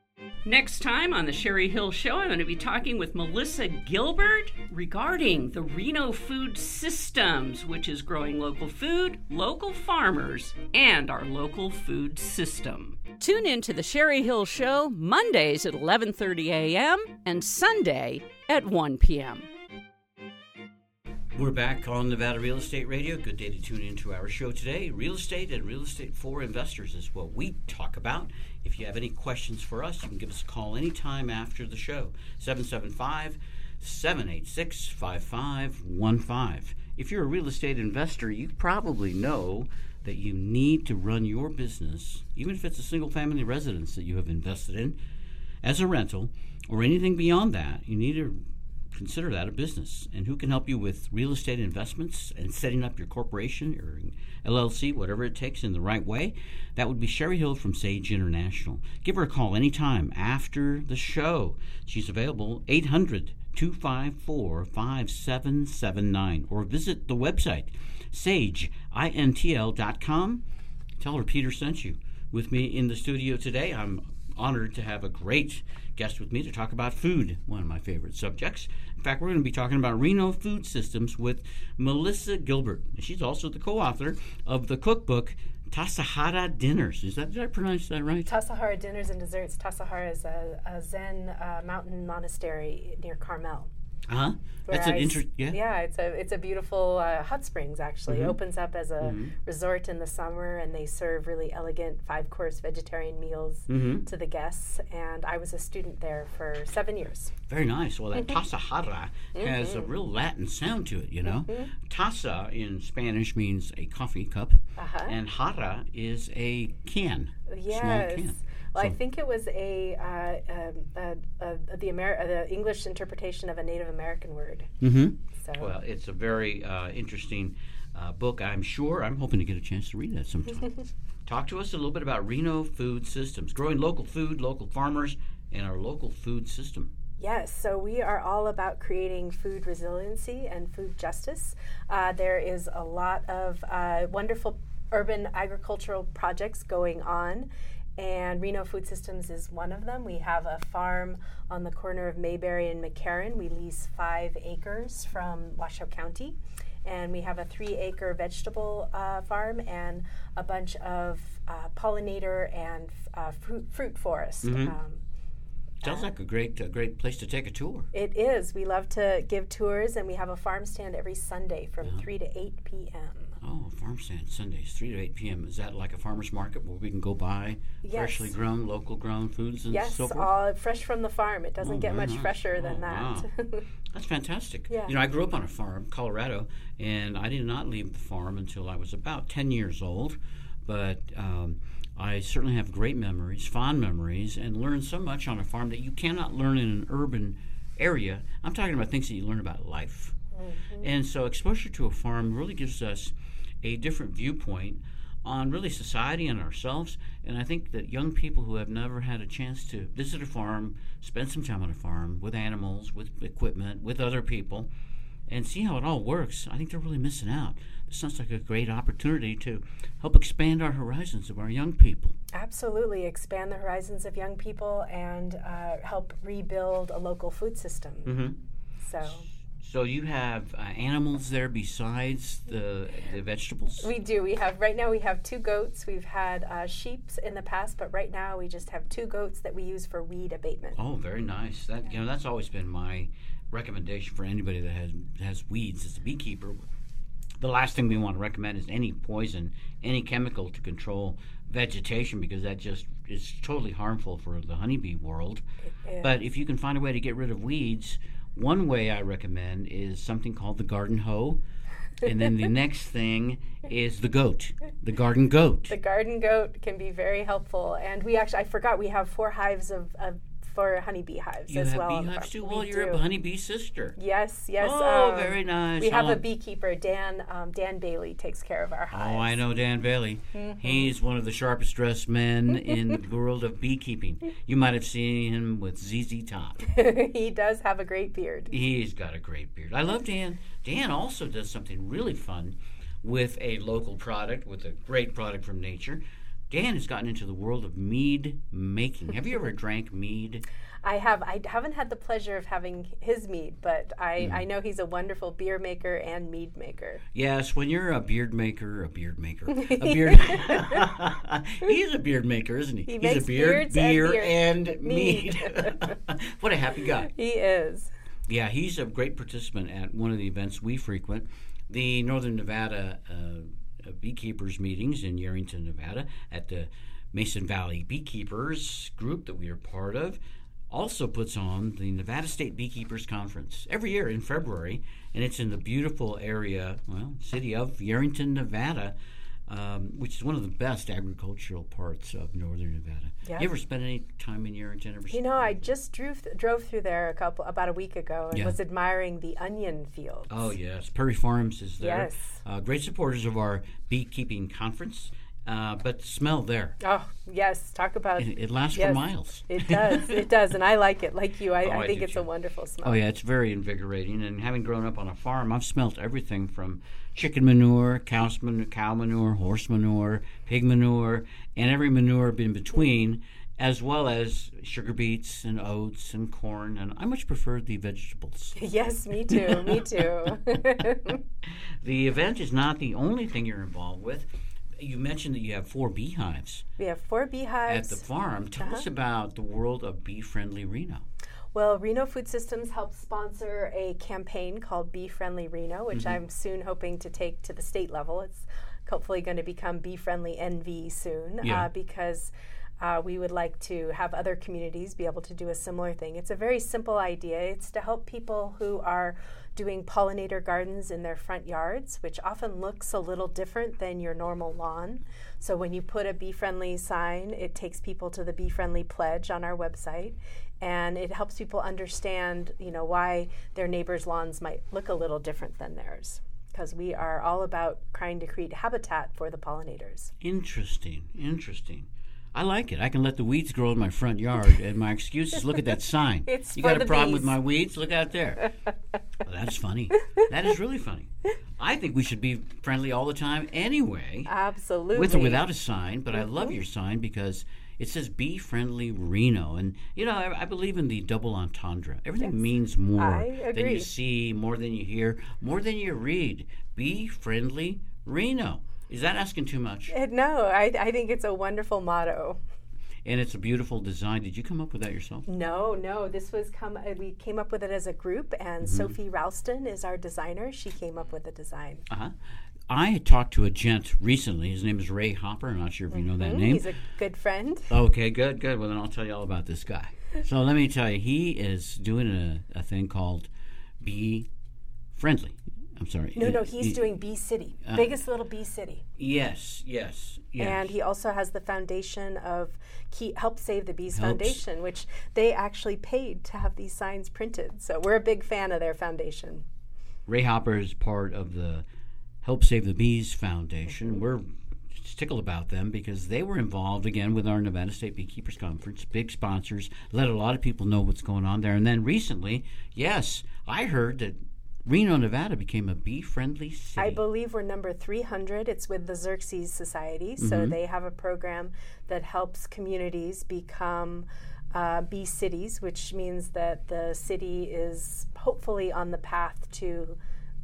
[SPEAKER 6] Next time on the Sherry Hill Show, I'm going to be talking with Melissa Gilbert regarding the Reno Food Systems, which is growing local food, local farmers, and our local food system. Tune in to the Sherry Hill Show Mondays at 11:30 a.m. and Sunday at 1 p.m.
[SPEAKER 2] We're back on Nevada Real Estate Radio. Good day to tune into our show today. Real estate and real estate for investors is what we talk about. If you have any questions for us, you can give us a call anytime after the show. 775 786 5515. If you're a real estate investor, you probably know that you need to run your business, even if it's a single family residence that you have invested in, as a rental or anything beyond that. You need to consider that a business. And who can help you with real estate investments and setting up your corporation or LLC, whatever it takes in the right way? That would be Sherry Hill from Sage International. Give her a call anytime after the show. She's available 800 254 5779 or visit the website sageintl.com. Tell her Peter sent you. With me in the studio today, I'm honored to have a great guest with me to talk about food, one of my favorite subjects. In fact, we're going to be talking about Reno Food Systems with Melissa Gilbert. She's also the co-author of the cookbook Tassajara Dinners. Is that did I pronounce that right?
[SPEAKER 7] Tassajara Dinners and Desserts. Tassajara is a, a Zen uh, mountain monastery near Carmel.
[SPEAKER 2] Uh huh. That's an interesting. Yeah.
[SPEAKER 7] Yeah, it's a it's a beautiful uh, hot springs. Actually,
[SPEAKER 2] Mhm.
[SPEAKER 7] opens up as a
[SPEAKER 2] Mhm.
[SPEAKER 7] resort in the summer, and they serve really elegant five course vegetarian meals
[SPEAKER 2] Mhm.
[SPEAKER 7] to the guests. And I was a student there for seven years.
[SPEAKER 2] Very nice. Well, that
[SPEAKER 7] Mhm.
[SPEAKER 2] Tassajara has a
[SPEAKER 7] Mhm.
[SPEAKER 2] real Latin sound to it, you know.
[SPEAKER 7] Mhm.
[SPEAKER 2] Tassa in Spanish means a coffee cup,
[SPEAKER 7] Uh-huh.
[SPEAKER 2] and jara is a can, small can.
[SPEAKER 7] Well, I think it was a uh, um, uh, uh, the Amer- uh, the English interpretation of a Native American word.
[SPEAKER 2] Mm-hmm.
[SPEAKER 7] So
[SPEAKER 2] Well, it's a very uh, interesting uh, book. I'm sure. I'm hoping to get a chance to read that sometime. Talk to us a little bit about Reno Food Systems, growing local food, local farmers, and our local food system.
[SPEAKER 7] Yes, so we are all about creating food resiliency and food justice. Uh, there is a lot of uh, wonderful urban agricultural projects going on. And Reno Food Systems is one of them. We have a farm on the corner of Mayberry and McCarran. We lease five acres from Washoe County. And we have a three acre vegetable uh, farm and a bunch of uh, pollinator and uh, fruit, fruit forest.
[SPEAKER 2] Mhm.
[SPEAKER 7] Um,
[SPEAKER 2] Sounds like a great, a great place to take a tour.
[SPEAKER 7] it is. We love to give tours, and we have a farm stand every Sunday from 3 to 8 p.m.
[SPEAKER 2] Oh, farm stand Sundays, three to eight p.m. Is that like a farmer's market where we can go buy
[SPEAKER 7] Yes.
[SPEAKER 2] freshly grown, local grown foods and
[SPEAKER 7] Yes,
[SPEAKER 2] so forth?
[SPEAKER 7] all fresh from the farm. It doesn't
[SPEAKER 2] Oh,
[SPEAKER 7] get much
[SPEAKER 2] nice.
[SPEAKER 7] fresher than
[SPEAKER 2] Oh,
[SPEAKER 7] that.
[SPEAKER 2] wow. That's fantastic.
[SPEAKER 7] Yeah.
[SPEAKER 2] You know, I grew up on a farm, Colorado, and I did not leave the farm until I was about 10 years old. But um, I certainly have great memories, fond memories, and learned so much on a farm that you cannot learn in an urban area. I'm talking about things that you learn about life. Mm-hmm. And so exposure to a farm really gives us a different viewpoint on really society and ourselves. And I think that young people who have never had a chance to visit a farm, spend some time on a farm with animals, with equipment, with other people, and see how it all works, I think they're really missing out. Sounds like a great opportunity to help expand our horizons of our young people.
[SPEAKER 7] Absolutely, expand the horizons of young people and uh, help rebuild a local food system.
[SPEAKER 2] Mm-hmm.
[SPEAKER 7] So
[SPEAKER 2] So you have uh, animals there besides the, the vegetables?
[SPEAKER 7] we do. We have right now. We have two goats. We've had uh, sheep's in the past, but right now we just have two goats that we use for weed abatement.
[SPEAKER 2] Oh, very nice. That you know, that's always been my recommendation for anybody that has has weeds as a beekeeper. The last thing we want to recommend is any poison, any chemical to control vegetation because that just is totally harmful for the honeybee world. But if you can find a way to get rid of weeds, one way I recommend is something called the garden hoe. and then the next thing is the goat, the garden goat.
[SPEAKER 7] The garden goat can be very helpful, and we actually I forgot we have four hives of, of for honeybee hives
[SPEAKER 2] You
[SPEAKER 7] as
[SPEAKER 2] have
[SPEAKER 7] well.
[SPEAKER 2] beehives too? Well,
[SPEAKER 7] We
[SPEAKER 2] you're
[SPEAKER 7] do.
[SPEAKER 2] a honeybee sister.
[SPEAKER 7] Yes, yes.
[SPEAKER 2] Oh,
[SPEAKER 7] um,
[SPEAKER 2] very nice.
[SPEAKER 7] We have a beekeeper, Dan. Um, Dan Bailey takes care of our hives.
[SPEAKER 2] Oh, I know Dan Bailey.
[SPEAKER 7] Mm-hmm.
[SPEAKER 2] He's one of the sharpest dressed men in the world of beekeeping. You might have seen him with ZZ Top.
[SPEAKER 7] he does have a great beard.
[SPEAKER 2] He's got a great beard. I love Dan. Dan also does something really fun with a local product, with a great product from nature. Dan has gotten into the world of mead making. Have you ever drank mead?
[SPEAKER 7] I have. I haven't had the pleasure of having his mead, but I,
[SPEAKER 2] Mm.
[SPEAKER 7] I know he's a wonderful beer maker and mead maker.
[SPEAKER 2] Yes, when you're a beard maker, a beard maker, a beard. He's a beard maker, isn't he?
[SPEAKER 7] He
[SPEAKER 2] He's
[SPEAKER 7] makes
[SPEAKER 2] a beard,
[SPEAKER 7] and
[SPEAKER 2] beer,
[SPEAKER 7] beer-
[SPEAKER 2] and
[SPEAKER 7] mead.
[SPEAKER 2] mead. what a happy guy.
[SPEAKER 7] He is.
[SPEAKER 2] Yeah, he's a great participant at one of the events we frequent, the Northern Nevada uh, Uh, beekeepers meetings in Yerington, Nevada, at the Mason Valley Beekeepers group that we are part of. Also puts on the Nevada State Beekeepers Conference every year in February, and it's in the beautiful area, well, city of Yerington, Nevada, um, which is one of the best agricultural parts of Northern Nevada.
[SPEAKER 7] Yeah.
[SPEAKER 2] You ever spend any time in Yerington?
[SPEAKER 7] You know, I just drove drove through there a couple about a week ago and
[SPEAKER 2] Yeah.
[SPEAKER 7] was admiring the onion fields.
[SPEAKER 2] Oh yes, Prairie Farms is there.
[SPEAKER 7] Yes.
[SPEAKER 2] Uh, great supporters of our beekeeping conference. Uh, but smell there,
[SPEAKER 7] Oh, yes. Talk about
[SPEAKER 2] it, it lasts
[SPEAKER 7] yes.
[SPEAKER 2] for miles.
[SPEAKER 7] It does. It does, and I like it. Like you, I,
[SPEAKER 2] Oh,
[SPEAKER 7] I
[SPEAKER 2] I
[SPEAKER 7] think
[SPEAKER 2] do
[SPEAKER 7] it's
[SPEAKER 2] too.
[SPEAKER 7] a wonderful smell.
[SPEAKER 2] Oh yeah, it's very invigorating. And having grown up on a farm, I've smelt everything from chicken manure, cow's manure, cow manure, horse manure, pig manure, and every manure in between, as well as sugar beets and oats and corn. And I much prefer the vegetables.
[SPEAKER 7] Yes, me too. me too.
[SPEAKER 2] The event is not the only thing you're involved with. You mentioned that you have four beehives.
[SPEAKER 7] we have four beehives at
[SPEAKER 2] the farm. Tell
[SPEAKER 7] Uh-huh.
[SPEAKER 2] us about the world of bee friendly Reno.
[SPEAKER 7] Well, Reno Food Systems helps sponsor a campaign called Bee Friendly Reno, which
[SPEAKER 2] Mm-hmm.
[SPEAKER 7] I'm soon hoping to take to the state level. It's hopefully going to become Bee Friendly NV soon
[SPEAKER 2] Yeah.
[SPEAKER 7] uh, because uh, we would like to have other communities be able to do a similar thing. It's a very simple idea. It's to help people who are doing pollinator gardens in their front yards, which often looks a little different than your normal lawn. So when you put a bee friendly sign, it takes people to the bee friendly pledge on our website and it helps people understand, you know, why their neighbors' lawns might look a little different than theirs. Because we are all about trying to create habitat for the pollinators.
[SPEAKER 2] Interesting, interesting. I like it. I can let the weeds grow in my front yard, and my excuse is look at that sign.
[SPEAKER 7] It's
[SPEAKER 2] you got a problem with my weeds? Look out there. Well, that's funny. That is really funny. I think we should be friendly all the time anyway,
[SPEAKER 7] Absolutely.
[SPEAKER 2] with or without a sign. But I love your sign because It says "Be friendly, Reno," and you know I, I believe in the double entendre. Everything means more than you see, more than you hear, more than you read. Be friendly, Reno. Is that asking too much?
[SPEAKER 7] Uh, No, I, I think it's a wonderful motto.
[SPEAKER 2] And it's a beautiful design. Did you come up with that yourself?
[SPEAKER 7] No, no, this was come. Uh, we came up with it as a group, and
[SPEAKER 2] Mm-hmm.
[SPEAKER 7] Sophie Ralston is our designer. She came up with the design.
[SPEAKER 2] Uh huh. I had talked to a gent recently. His name is Ray Hopper. I'm not sure if you know that name.
[SPEAKER 7] He's a good friend.
[SPEAKER 2] Okay, good, good. Well, then I'll tell you all about this guy. So let me tell you, he is doing a, a thing called Be Friendly. I'm sorry.
[SPEAKER 7] No,
[SPEAKER 2] Uh,
[SPEAKER 7] no, he's
[SPEAKER 2] he-
[SPEAKER 7] doing Bee City, biggest little Bee City,
[SPEAKER 2] Yes, yes, yes.
[SPEAKER 7] and he also has the foundation of Key, Help Save the Bees
[SPEAKER 2] Helps.
[SPEAKER 7] Foundation, which they actually paid to have these signs printed. So we're a big fan of their foundation.
[SPEAKER 2] Ray Hopper is part of the Help Save the Bees Foundation.
[SPEAKER 7] Mm-hmm.
[SPEAKER 2] We're tickled about them because they were involved again with our Nevada State Beekeepers Conference, big sponsors, let a lot of people know what's going on there. And then recently, yes, I heard that Reno, Nevada became a bee friendly city.
[SPEAKER 7] I believe we're number 300. It's with the Xerces Society. So they have a program that helps communities become uh, bee cities, which means that the city is hopefully on the path to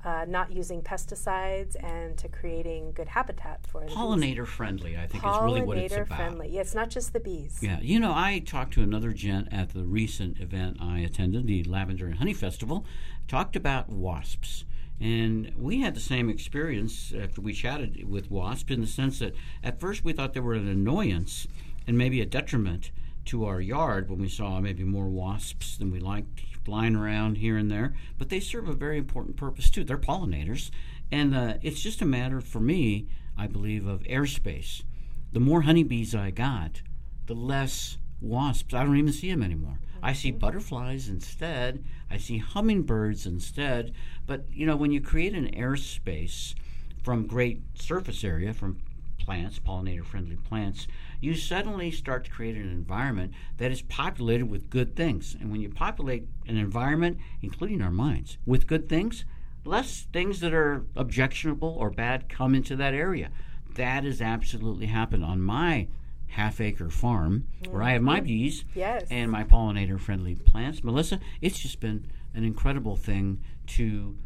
[SPEAKER 7] uh, not using pesticides and to creating good habitat for the bees.
[SPEAKER 2] Pollinator friendly, I think, is really what it's
[SPEAKER 7] Pollinator
[SPEAKER 2] about.
[SPEAKER 7] friendly. Yeah, it's not just the bees.
[SPEAKER 2] Yeah, you know, I talked to another gent at the recent event I attended, the Lavender and Honey Festival, talked about wasps. And we had the same experience after we chatted with wasps in the sense that at first we thought they were an annoyance and maybe a detriment to our yard when we saw maybe more wasps than we liked flying around here and there. But they serve a very important purpose too. They're pollinators. And uh, it's just a matter for me, I believe, of airspace. The more honeybees I got, the less wasps. I don't even see them anymore. I see butterflies instead. I see hummingbirds instead. But you know, when you create an airspace from great surface area, from plants, pollinator friendly plants, you suddenly start to create an environment that is populated with good things. And when you populate an environment, including our minds, with good things, less things that are objectionable or bad come into that area. That has absolutely happened on my half acre farm where I have my mm-hmm. bees
[SPEAKER 7] Yes.
[SPEAKER 2] and my pollinator friendly plants. Melissa, it's just been an incredible thing to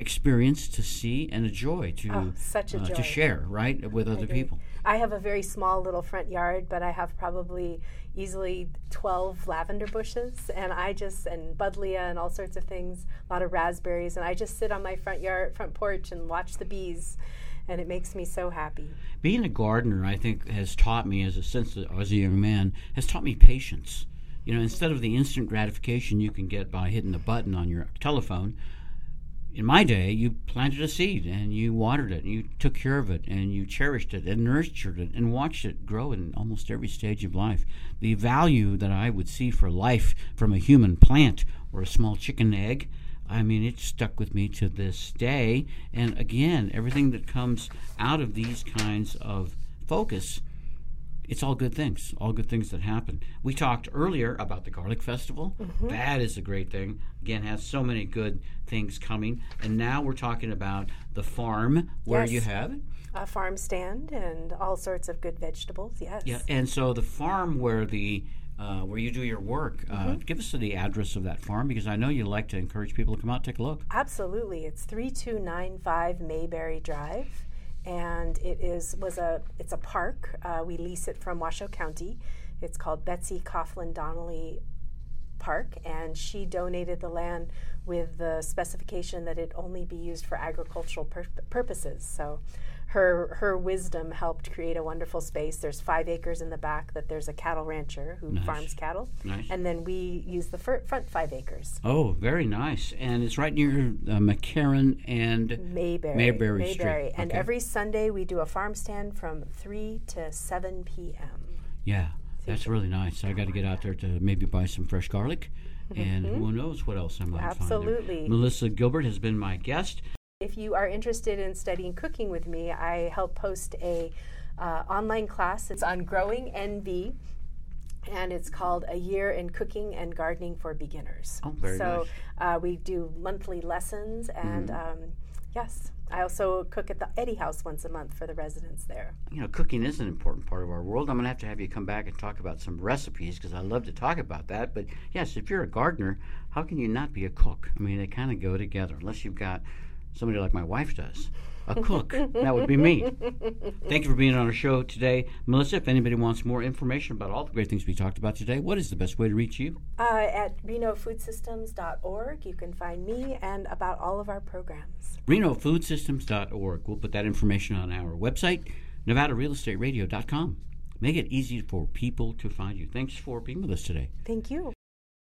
[SPEAKER 2] experience, to see, and a joy to
[SPEAKER 7] Oh, such a
[SPEAKER 2] uh,
[SPEAKER 7] joy.
[SPEAKER 2] to share, right, with other people.
[SPEAKER 7] I have a very small little front yard, but I have probably easily 12 lavender bushes, and I just, and buddleia and all sorts of things, a lot of raspberries, and I just sit on my front yard, front porch and watch the bees, and it makes me so happy.
[SPEAKER 2] Being a gardener, I think, has taught me as a since as a young man has taught me patience. You know, instead of the instant gratification you can get by hitting the button on your telephone, in my day, you planted a seed and you watered it and you took care of it and you cherished it and nurtured it and watched it grow in almost every stage of life. The value that I would see for life from a human plant or a small chicken egg, I mean, it stuck with me to this day. And again, everything that comes out of these kinds of focus it's all good things, all good things that happen. We talked earlier about the Garlic Festival. That is a great thing. Again, has so many good things coming. And now we're talking about the farm where
[SPEAKER 7] Yes.
[SPEAKER 2] you have it.
[SPEAKER 7] A farm stand and all sorts of good vegetables, yes.
[SPEAKER 2] Yeah, and so the farm where the uh, where you do your work. Uh, give us the address of that farm because I know you like to encourage people to come out and take a look.
[SPEAKER 7] Absolutely. It's 3295 Mayberry Drive and it is was a it's a park. Uh, we lease it from Washoe County. It's called Betsy Caughlin Donnelly Park and she donated the land with the specification that it only be used for agricultural pur- purposes. So her her wisdom helped create a wonderful space. There's five acres in the back that there's a cattle rancher who farms cattle,
[SPEAKER 2] Nice.
[SPEAKER 7] and then we use the fir- front five acres.
[SPEAKER 2] Oh, very nice. And it's right near uh, McCarran and
[SPEAKER 7] Mayberry.
[SPEAKER 2] Mayberry Street.
[SPEAKER 7] And
[SPEAKER 2] Okay.
[SPEAKER 7] every Sunday we do a farm stand from 3 to 7 p.m.
[SPEAKER 2] Yeah, that's really nice. I got to get out there to maybe buy some fresh garlic, and who knows what else I might find.
[SPEAKER 7] Mm-hmm. Absolutely.
[SPEAKER 2] Melissa Gilbert has been my guest.
[SPEAKER 7] If you are interested in studying cooking with me, I help post a uh, online class. It's on growing NV. And it's called A Year in Cooking and Gardening for Beginners.
[SPEAKER 2] Oh, very
[SPEAKER 7] so
[SPEAKER 2] nice. Mm-hmm.
[SPEAKER 7] uh, we do monthly lessons, and um, Yes. I also cook at the Eddy House once a month for the residents there.
[SPEAKER 2] You know, cooking is an important part of our world. I'm going to have to have you come back and talk about some recipes because I love to talk about that. But yes, if you're a gardener, how can you not be a cook? I mean, they kind of go together, unless you've got somebody like my wife does a cook. that would be me. Thank you for being on our show today. Melissa, if anybody wants more information about all the great things we talked about today, what is the best way to reach you?
[SPEAKER 7] Uh, at renofoodsystems.org, you can find me and about all of our programs.
[SPEAKER 2] renofoodsystems.org. We'll put that information on our website, nevadarealestateradio.com. Make it easy for people to find you. Thanks for being with us today.
[SPEAKER 7] Thank you.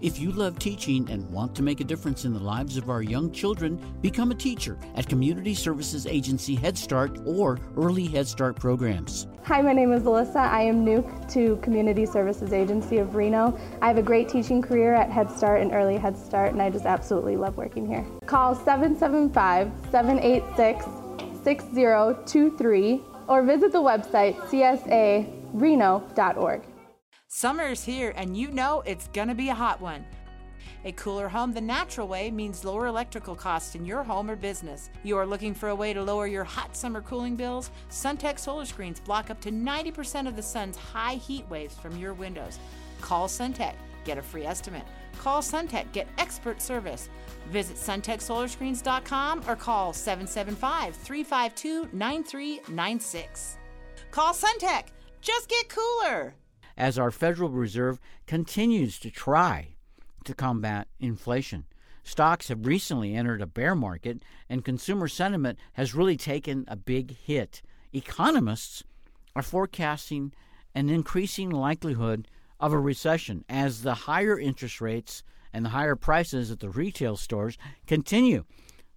[SPEAKER 2] If you love teaching and want to make a difference in the lives of our young children, become a teacher at Community Services Agency Head Start or Early Head Start programs.
[SPEAKER 9] Hi, my name is Alyssa. I am new to Community Services Agency of Reno. I have a great teaching career at Head Start and Early Head Start, and I just absolutely love working here. Call 775 786 6023 or visit the website csareno.org.
[SPEAKER 4] Summer's here, and you know it's gonna be a hot one. A cooler home the natural way means lower electrical costs in your home or business. You are looking for a way to lower your hot summer cooling bills? SunTech solar screens block up to 90% of the sun's high heat waves from your windows. Call SunTech, get a free estimate. Call SunTech, get expert service. Visit suntechsolarscreens.com or call 775 352 9396. Call SunTech, just get cooler
[SPEAKER 2] as our Federal Reserve continues to try to combat inflation. Stocks have recently entered a bear market, and consumer sentiment has really taken a big hit. Economists are forecasting an increasing likelihood of a recession as the higher interest rates and the higher prices at the retail stores continue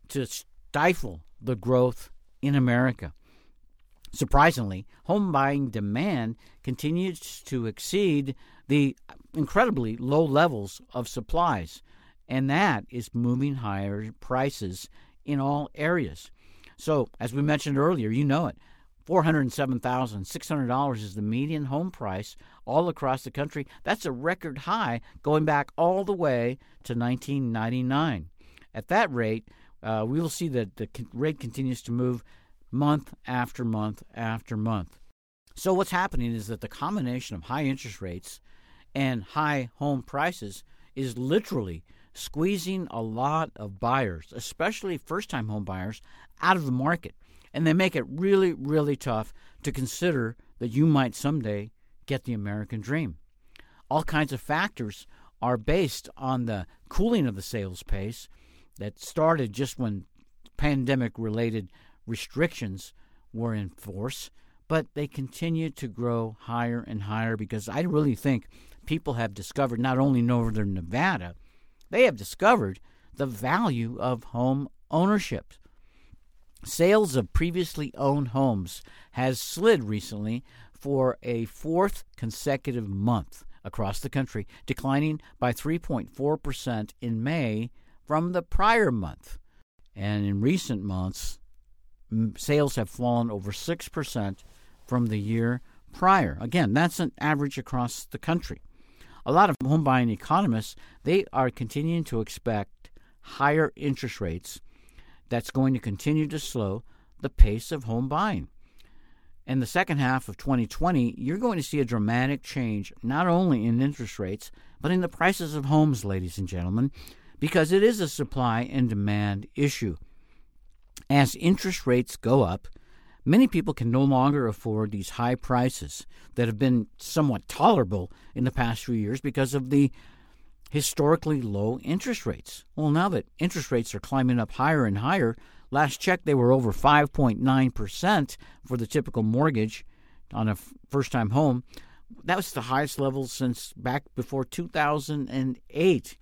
[SPEAKER 2] to stifle the growth in America. Surprisingly, home buying demand continues to exceed the incredibly low levels of supplies, and that is moving higher prices in all areas. So, as we mentioned earlier, you know it. $407,600 is the median home price all across the country. That's a record high going back all the way to 1999. At that rate, uh, we will see that the rate continues to move month after month after month. So, what's happening is that the combination of high interest rates and high home prices is literally squeezing a lot of buyers, especially first time home buyers, out of the market. And they make it really, really tough to consider that you might someday get the American dream. All kinds of factors are based on the cooling of the sales pace that started just when pandemic related restrictions were in force, but they continue to grow higher and higher because I really think people have discovered not only northern Nevada, they have discovered the value of home ownership. Sales of previously owned homes has slid recently for a fourth consecutive month across the country, declining by 3.4% in May from the prior month. And in recent months, sales have fallen over 6% from the year prior. Again, that's an average across the country. A lot of home buying economists, they are continuing to expect higher interest rates that's going to continue to slow the pace of home buying. In the second half of 2020, you're going to see a dramatic change not only in interest rates, but in the prices of homes, ladies and gentlemen, because it is a supply and demand issue. As interest rates go up, Many people can no longer afford these high prices that have been somewhat tolerable in the past few years because of the historically low interest rates. Well, now that interest rates are climbing up higher and higher, last check they were over 5.9% for the typical mortgage on a first time home. That was the highest level since back before 2008.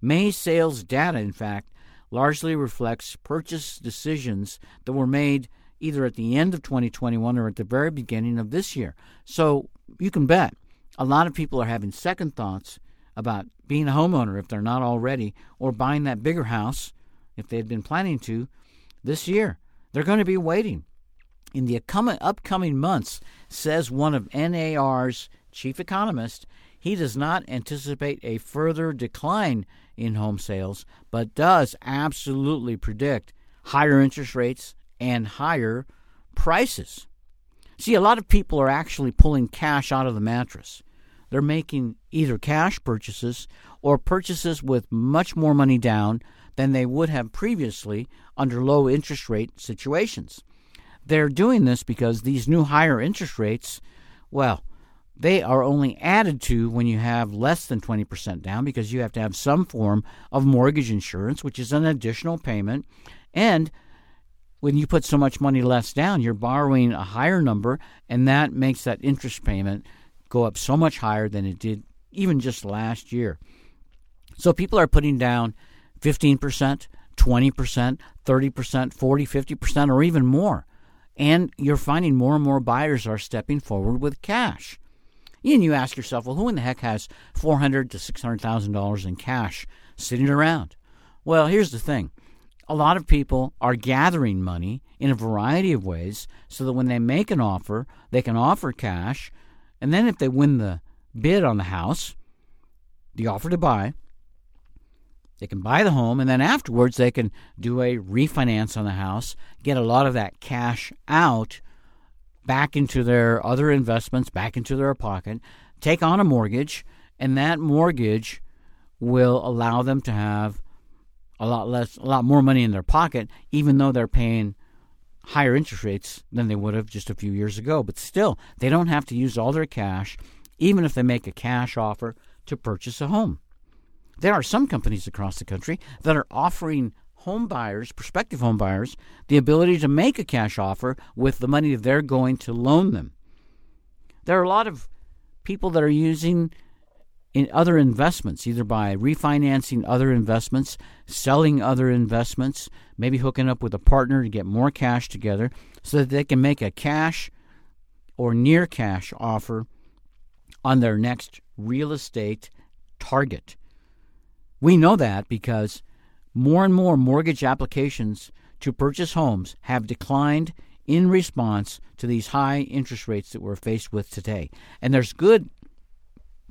[SPEAKER 2] May sales data, in fact, largely reflects purchase decisions that were made either at the end of 2021 or at the very beginning of this year. So you can bet a lot of people are having second thoughts about being a homeowner if they're not already, or buying that bigger house if they've been planning to this year. They're going to be waiting. In the upcoming months, says one of NAR's chief economists, he does not anticipate a further decline in home sales, but does absolutely predict higher interest rates and higher prices. See, a lot of people are actually pulling cash out of the mattress. They're making either cash purchases or purchases with much more money down than they would have previously under low interest rate situations. They're doing this because these new higher interest rates, well, they are only added to when you have less than 20% down because you have to have some form of mortgage insurance, which is an additional payment. And when you put so much money less down, you're borrowing a higher number, and that makes that interest payment go up so much higher than it did even just last year. So people are putting down 15%, 20%, 30%, 40, 50%, or even more. And you're finding more and more buyers are stepping forward with cash. And you ask yourself, well, who in the heck has four hundred to six hundred thousand dollars in cash sitting around? Well, here's the thing: a lot of people are gathering money in a variety of ways, so that when they make an offer, they can offer cash, and then if they win the bid on the house, the offer to buy, they can buy the home, and then afterwards they can do a refinance on the house, get a lot of that cash out back into their other investments, back into their pocket, take on a mortgage, and that mortgage will allow them to have a lot less, a lot more money in their pocket, even though they're paying higher interest rates than they would have just a few years ago. But still, they don't have to use all their cash, even if they make a cash offer to purchase a home. There are some companies across the country that are offering home buyers, prospective home buyers, the ability to make a cash offer with the money they're going to loan them. There are a lot of people that are using in other investments, either by refinancing other investments, selling other investments, maybe hooking up with a partner to get more cash together so that they can make a cash or near cash offer on their next real estate target. We know that because more and more mortgage applications to purchase homes have declined in response to these high interest rates that we're faced with today. And there's good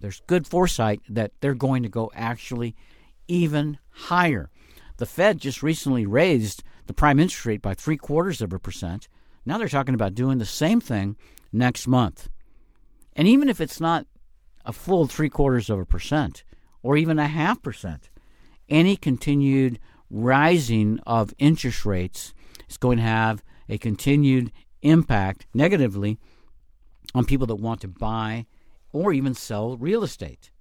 [SPEAKER 2] there's good foresight that they're going to go actually even higher. The Fed just recently raised the prime interest rate by three quarters of a percent. Now they're talking about doing the same thing next month. And even if it's not a full three quarters of a percent or even a half percent, any continued rising of interest rates is going to have a continued impact negatively on people that want to buy or even sell real estate.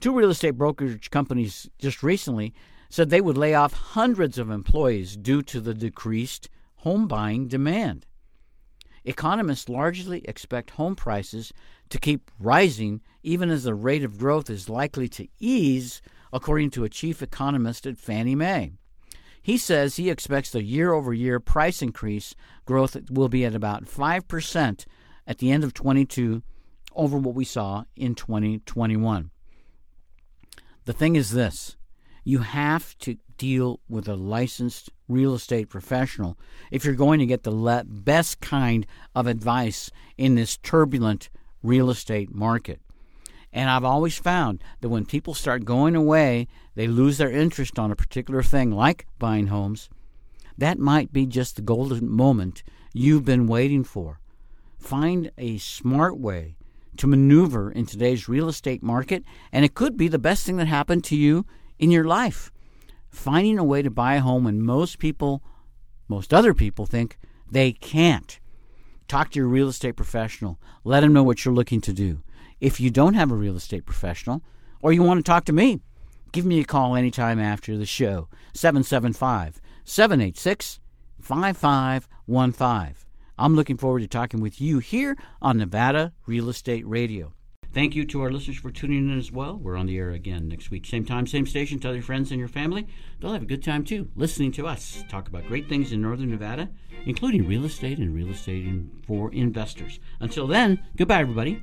[SPEAKER 2] Two real estate brokerage companies just recently said they would lay off hundreds of employees due to the decreased home buying demand. Economists largely expect home prices to keep rising even as the rate of growth is likely to ease according to a chief economist at Fannie Mae. He says he expects the year over year price increase growth will be at about 5% at the end of 22 over what we saw in 2021. The thing is this you have to deal with a licensed real estate professional if you're going to get the best kind of advice in this turbulent real estate market. And I've always found that when people start going away, they lose their interest on a particular thing like buying homes. That might be just the golden moment you've been waiting for. Find a smart way to maneuver in today's real estate market, and it could be the best thing that happened to you in your life. Finding a way to buy a home when most people, most other people think They can't. Talk to your real estate professional. Let them know what you're looking to do. If you don't have a real estate professional or you want to talk to me, give me a call anytime after the show. 775 786 5515. I'm looking forward to talking with you here on Nevada Real Estate Radio. Thank you to our listeners for tuning in as well. We're on the air again next week. Same time, same station. Tell your friends and your family. They'll have a good time too, listening to us talk about great things in Northern Nevada, including real estate and real estate for investors. Until then, goodbye, everybody.